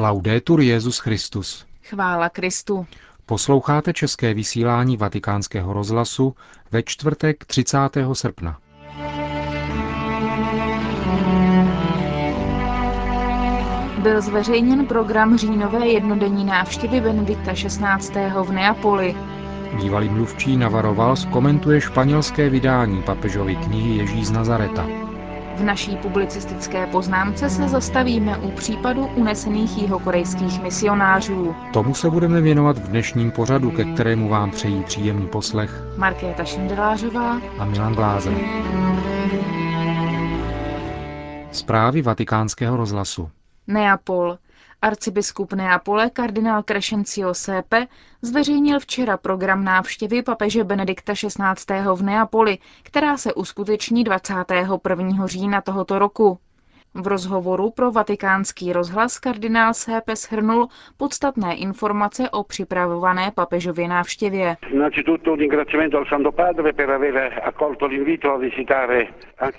Laudetur Jezus Christus. Chvála Kristu. Posloucháte české vysílání Vatikánského rozhlasu ve čtvrtek 30. srpna. Byl zveřejněn program říjnové jednodenní návštěvy Benedikta XVI. v Neapoli. Bývalý mluvčí Navaroval komentuje španělské vydání papežovy knihy Ježí z Nazareta. V naší publicistické poznámce se zastavíme u případu unesených jihokorejských misionářů. Tomu se budeme věnovat v dnešním pořadu, ke kterému vám přejí příjemný poslech Markéta Šindelářová a Milan Glázer. Zprávy vatikánského rozhlasu. Neapol. Arcibiskup Neapole kardinál Crescencio Sepe zveřejnil včera program návštěvy papeže Benedikta XVI. v Neapoli, která se uskuteční 21. října tohoto roku. V rozhovoru pro vatikánský rozhlas kardinál Sépe shrnul podstatné informace o připravované papežově návštěvě.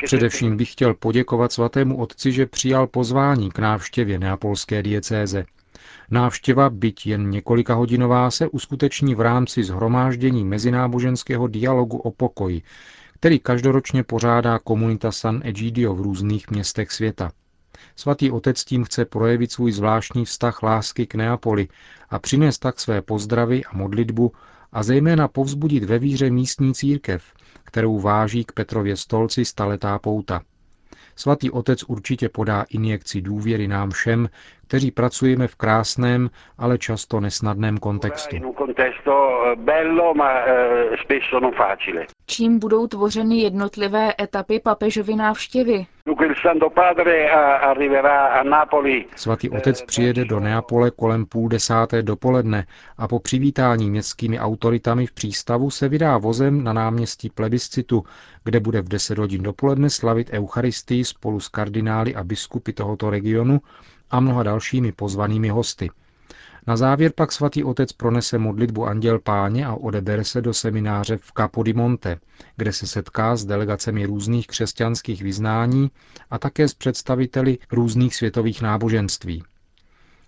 Především bych chtěl poděkovat svatému otci, že přijal pozvání k návštěvě neapolské diecéze. Návštěva, byť jen několika hodinová, se uskuteční v rámci zhromáždění mezináboženského dialogu o pokoji, který každoročně pořádá komunita San Egidio v různých městech světa. Svatý otec tím chce projevit svůj zvláštní vztah lásky k Neapoli a přinést tak své pozdravy a modlitbu a zejména povzbudit ve víře místní církev, kterou váží k Petrově stolci staletá pouta. Svatý otec určitě podá injekci důvěry nám všem, kteří pracujeme v krásném, ale často nesnadném kontextu. Čím budou tvořeny jednotlivé etapy papežovy návštěvy? Svatý otec přijede do Neapole kolem půl desáté dopoledne a po přivítání městskými autoritami v přístavu se vydá vozem na náměstí plebiscitu, kde bude v 10 hodin dopoledne slavit Eucharistii spolu s kardinály a biskupy tohoto regionu a mnoha dalšími pozvanými hosty. Na závěr pak svatý otec pronese modlitbu Anděl Páně a odebere se do semináře v Capodimonte, kde se setká s delegacemi různých křesťanských vyznání a také s představiteli různých světových náboženství.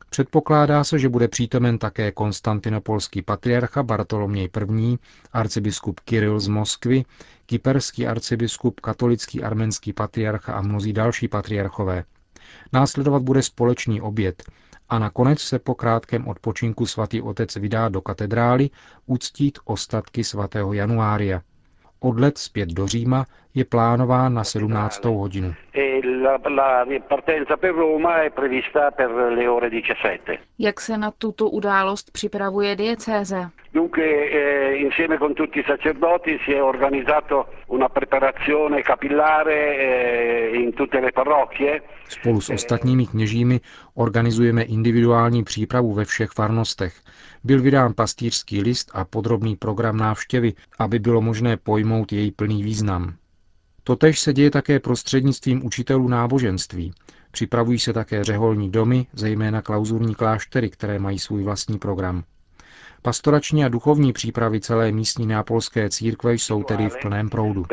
Předpokládá se, že bude přítomen také konstantinopolský patriarcha Bartoloměj I., arcibiskup Kiril z Moskvy, kyperský arcibiskup, katolický arménský patriarcha a mnozí další patriarchové. Následovat bude společný oběd a nakonec se po krátkém odpočinku svatý otec vydá do katedrály uctít ostatky svatého Januária. Odlet zpět do Říma je plánován na 17. hodinu. Jak se na tuto událost připravuje diecéze? Dunque, eh, insieme con tutti i sacerdoti si è organizzato una preparazione capillare eh, in tutte le parrocchie. Spolu s ostatními kněžími organizujeme individuální přípravu ve všech farnostech. Byl vydán pastýřský list a podrobný program návštěvy, aby bylo možné pojmout její plný význam. Totež se děje také prostřednictvím učitelů náboženství. Připravují se také řeholní domy, zejména klauzurní kláštery, které mají svůj vlastní program. Pastorační a duchovní přípravy celé místní neapolské církve jsou tedy v plném proudu.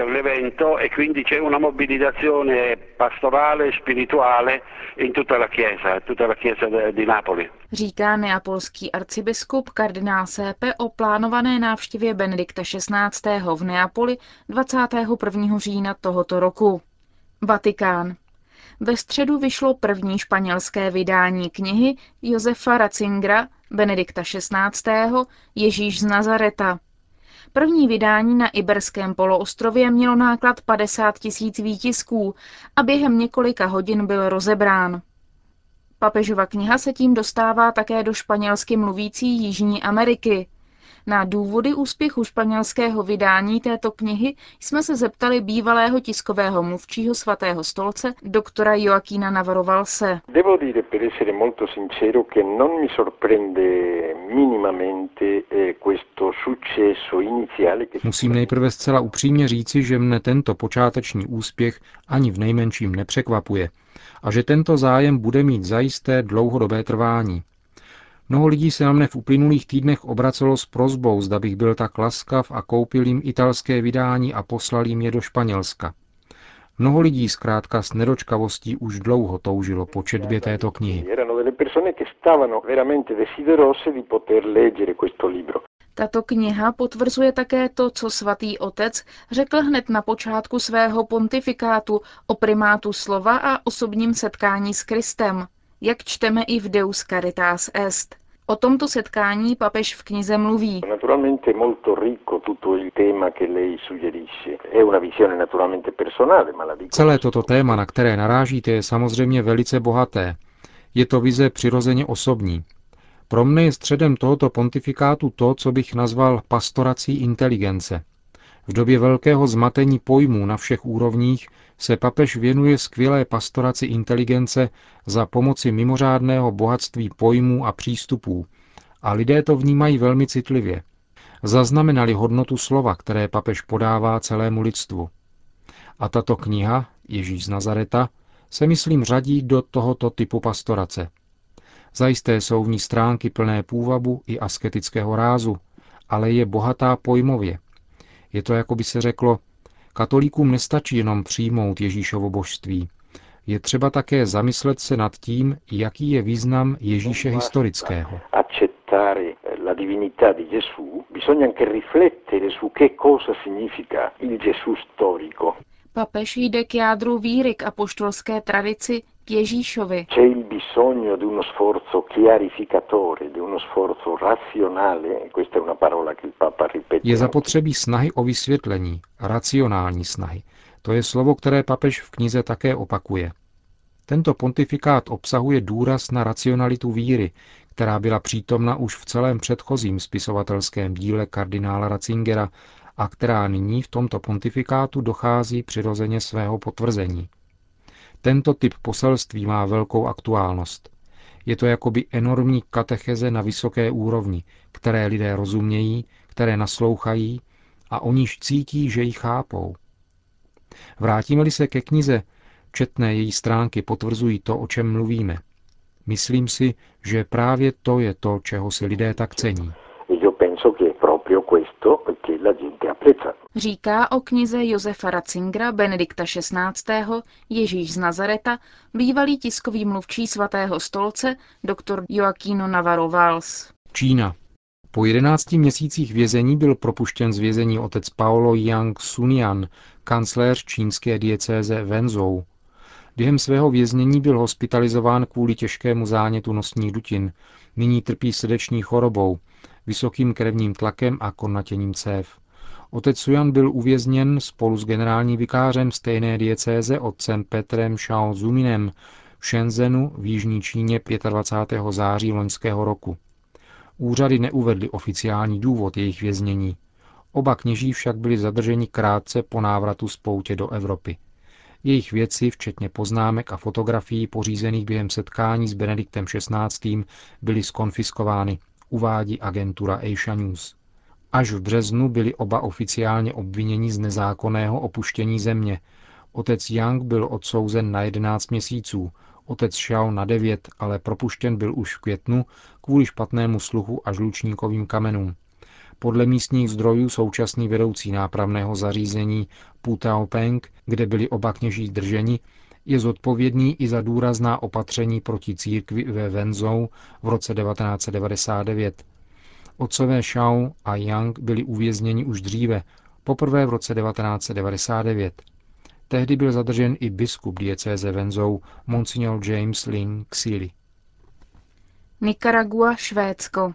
Říká neapolský arcibiskup kardinál Sépe o plánované návštěvě Benedikta XVI. v Neapoli 21. října tohoto roku. Vatikán. Ve středu vyšlo první španělské vydání knihy Josefa Ratzingera Benedikta XVI. Ježíš z Nazareta. První vydání na Iberském poloostrově mělo náklad 50 tisíc výtisků a během několika hodin byl rozebrán. Papežova kniha se tím dostává také do španělsky mluvící Jižní Ameriky – na důvody úspěchu španělského vydání této knihy jsme se zeptali bývalého tiskového mluvčího svatého stolce, doktora Joakína Navarovalse. Eh, Musím nejprve zcela upřímně říci, že mne tento počáteční úspěch ani v nejmenším nepřekvapuje a že tento zájem bude mít zajisté dlouhodobé trvání. Mnoho lidí se na mne v uplynulých týdnech obracelo s prozbou, zda bych byl tak laskav a koupil jim italské vydání a poslal jim je do Španělska. Mnoho lidí zkrátka s nedočkavostí už dlouho toužilo po četbě této knihy. Tato kniha potvrzuje také to, co svatý otec řekl hned na počátku svého pontifikátu o primátu slova a osobním setkání s Kristem, jak čteme i v Deus Caritas Est. O tomto setkání papež v knize mluví. Celé toto téma, na které narážíte, je samozřejmě velice bohaté. Je to vize přirozeně osobní. Pro mne je středem tohoto pontifikátu to, co bych nazval pastorací inteligence. V době velkého zmatení pojmů na všech úrovních se papež věnuje skvělé pastoraci inteligence za pomoci mimořádného bohatství pojmů a přístupů. A lidé to vnímají velmi citlivě. Zaznamenali hodnotu slova, které papež podává celému lidstvu. A tato kniha, Ježíš z Nazareta, se myslím řadí do tohoto typu pastorace. Zajisté jsou v ní stránky plné půvabu i asketického rázu, ale je bohatá pojmově. Je to, jako by se řeklo, katolíkům nestačí jenom přijmout Ježíšovo božství. Je třeba také zamyslet se nad tím, jaký je význam Ježíše historického. Papež jde k jádru víry, k apoštolské tradici, k Ježíšovi. Je zapotřebí snahy o vysvětlení, racionální snahy. To je slovo, které papež v knize také opakuje. Tento pontifikát obsahuje důraz na racionalitu víry, která byla přítomna už v celém předchozím spisovatelském díle kardinála Ratzingera a která nyní v tomto pontifikátu dochází přirozeně svého potvrzení. Tento typ poselství má velkou aktuálnost. Je to jakoby enormní katecheze na vysoké úrovni, které lidé rozumějí, které naslouchají a o níž cítí, že ji chápou. Vrátíme-li se ke knize, četné její stránky potvrzují to, o čem mluvíme. Myslím si, že právě to je to, čeho si lidé tak cení. Říká o knize Josefa Ratzingera Benedikta XVI. Ježíš z Nazareta, bývalý tiskový mluvčí svatého stolce, doktor Joaquino Navarro Valls. Čína. Po jedenácti měsících vězení byl propuštěn z vězení otec Paolo Yang Sunian, kancléř čínské diecéze Wenzhou. Během svého věznění byl hospitalizován kvůli těžkému zánětu nosních dutin. Nyní trpí srdeční chorobou, vysokým krevním tlakem a konatěním cév. Otec Sujan byl uvězněn spolu s generálním vikářem stejné diecéze otcem Petrem Shao Zuminem v Shenzhenu v Jižní Číně 25. září loňského roku. Úřady neuvedly oficiální důvod jejich věznění. Oba kněží však byli zadrženi krátce po návratu z poutě do Evropy. Jejich věci, včetně poznámek a fotografií pořízených během setkání s Benediktem XVI., byly skonfiskovány, uvádí agentura Asia News. Až v březnu byli oba oficiálně obviněni z nezákonného opuštění země. Otec Yang byl odsouzen na 11 měsíců, otec Xiao na 9, ale propuštěn byl už v květnu kvůli špatnému sluchu a žlučníkovým kamenům. Podle místních zdrojů současný vedoucí nápravného zařízení Pu Peng, kde byli oba kněží drženi, je zodpovědný i za důrazná opatření proti církvi ve Wenzhou v roce 1999. Otcové Shao a Yang byli uvězněni už dříve, poprvé v roce 1999. Tehdy byl zadržen i biskup diecéze Wenzhou, monsignor James Lin Xili. Nicaragua, Švédsko.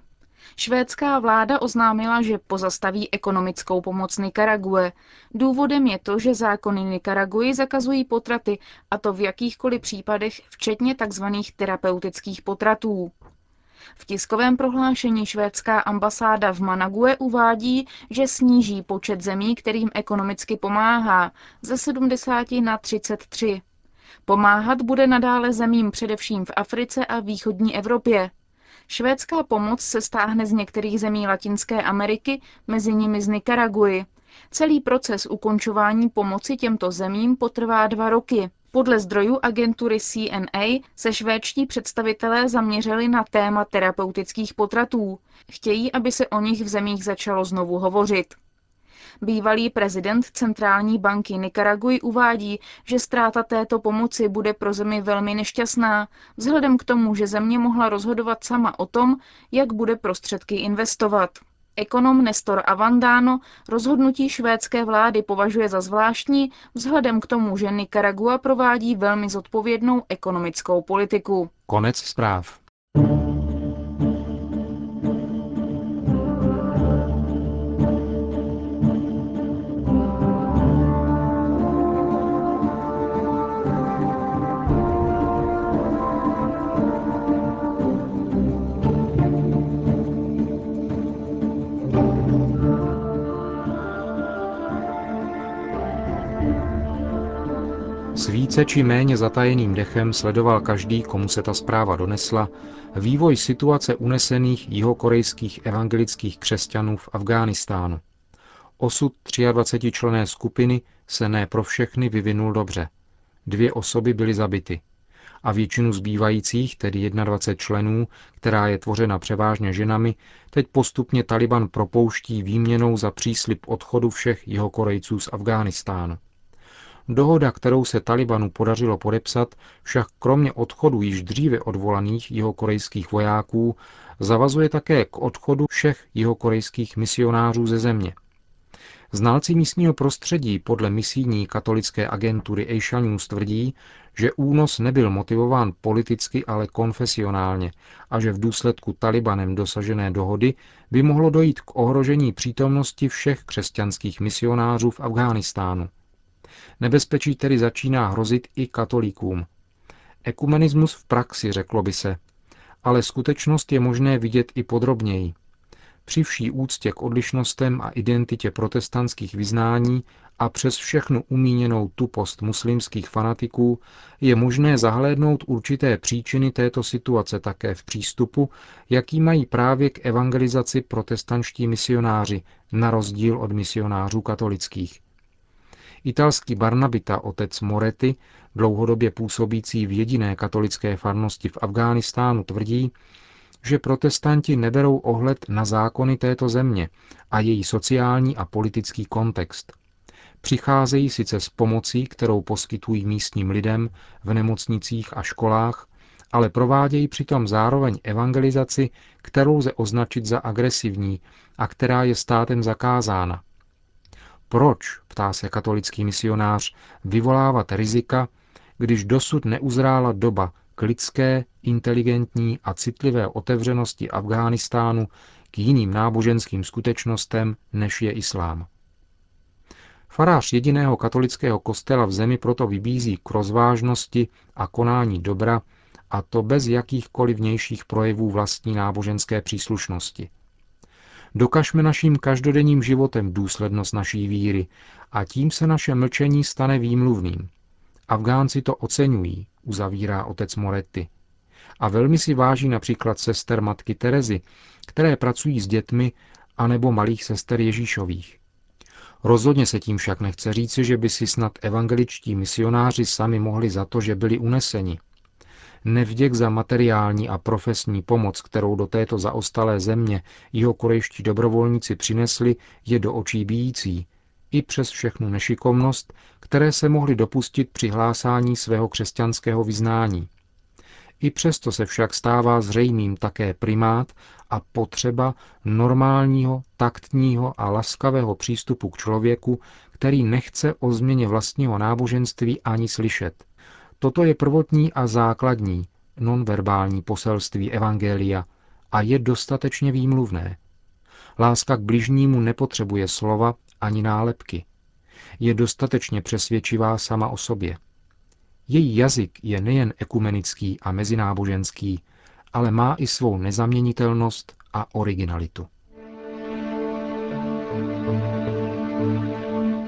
Švédská vláda oznámila, že pozastaví ekonomickou pomoc Nikarague. Důvodem je to, že zákony Nikaraguji zakazují potraty, a to v jakýchkoliv případech, včetně tzv. terapeutických potratů. V tiskovém prohlášení švédská ambasáda v Manague uvádí, že sníží počet zemí, kterým ekonomicky pomáhá, ze 70 na 33. Pomáhat bude nadále zemím především v Africe a východní Evropě. Švédská pomoc se stáhne z některých zemí Latinské Ameriky, mezi nimi z Nikaraguji. Celý proces ukončování pomoci těmto zemím potrvá dva roky. Podle zdrojů agentury CNA se švédští představitelé zaměřili na téma terapeutických potratů. Chtějí, aby se o nich v zemích začalo znovu hovořit. Bývalý prezident centrální banky Nicaraguy uvádí, že ztráta této pomoci bude pro zemi velmi nešťastná, vzhledem k tomu, že země mohla rozhodovat sama o tom, jak bude prostředky investovat. Ekonom Nestor Avandano rozhodnutí švédské vlády považuje za zvláštní vzhledem k tomu, že Nicaragua provádí velmi zodpovědnou ekonomickou politiku. Konec zpráv. Více či méně zatajeným dechem sledoval každý, komu se ta zpráva donesla, vývoj situace unesených jihokorejských evangelických křesťanů v Afghánistánu. Osud 23 člené skupiny se ne pro všechny vyvinul dobře. Dvě osoby byly zabity. A většinu zbývajících, tedy 21 členů, která je tvořena převážně ženami, teď postupně Taliban propouští výměnou za příslip odchodu všech jeho Korejců z Afghánistánu. Dohoda, kterou se Talibanu podařilo podepsat, však kromě odchodu již dříve odvolaných jihokorejských vojáků zavazuje také k odchodu všech jihokorejských misionářů ze země. Znalci místního prostředí podle misijní katolické agentury Asia News tvrdí, že únos nebyl motivován politicky, ale konfesionálně a že v důsledku Talibanem dosažené dohody by mohlo dojít k ohrožení přítomnosti všech křesťanských misionářů v Afghánistánu. Nebezpečí tedy začíná hrozit i katolíkům. Ekumenismus v praxi, řeklo by se. Ale skutečnost je možné vidět i podrobněji. Při vší úctě k odlišnostem a identitě protestantských vyznání a přes všechnu umíněnou tupost muslimských fanatiků je možné zahlédnout určité příčiny této situace také v přístupu, jaký mají právě k evangelizaci protestanští misionáři, na rozdíl od misionářů katolických. Italský barnabita otec Moretti, dlouhodobě působící v jediné katolické farnosti v Afghánistánu, tvrdí, že protestanti neberou ohled na zákony této země a její sociální a politický kontext. Přicházejí sice s pomocí, kterou poskytují místním lidem v nemocnicích a školách, ale provádějí přitom zároveň evangelizaci, kterou lze označit za agresivní a která je státem zakázána. Proč, ptá se katolický misionář, vyvolávat rizika, když dosud neuzrála doba k lidské, inteligentní a citlivé otevřenosti Afghánistánu k jiným náboženským skutečnostem, než je islám. Farář jediného katolického kostela v zemi proto vybízí k rozvážnosti a konání dobra, a to bez jakýchkoliv vnějších projevů vlastní náboženské příslušnosti. Dokažme naším každodenním životem důslednost naší víry a tím se naše mlčení stane výmluvným. Afgánci to oceňují, uzavírá otec Moretti. A velmi si váží například sester matky Terezy, které pracují s dětmi, anebo malých sester Ježíšových. Rozhodně se tím však nechce říci, že by si snad evangeličtí misionáři sami mohli za to, že byli uneseni. Nevděk za materiální a profesní pomoc, kterou do této zaostalé země jeho korejští dobrovolníci přinesli, je do očí bíjící, i přes všechnu nešikovnost, které se mohli dopustit při hlásání svého křesťanského vyznání. I přesto se však stává zřejmým také primát a potřeba normálního, taktního a laskavého přístupu k člověku, který nechce o změně vlastního náboženství ani slyšet. Toto je prvotní a základní, nonverbální poselství Evangelia a je dostatečně výmluvné. Láska k bližnímu nepotřebuje slova ani nálepky. Je dostatečně přesvědčivá sama o sobě. Její jazyk je nejen ekumenický a mezináboženský, ale má i svou nezaměnitelnost a originalitu.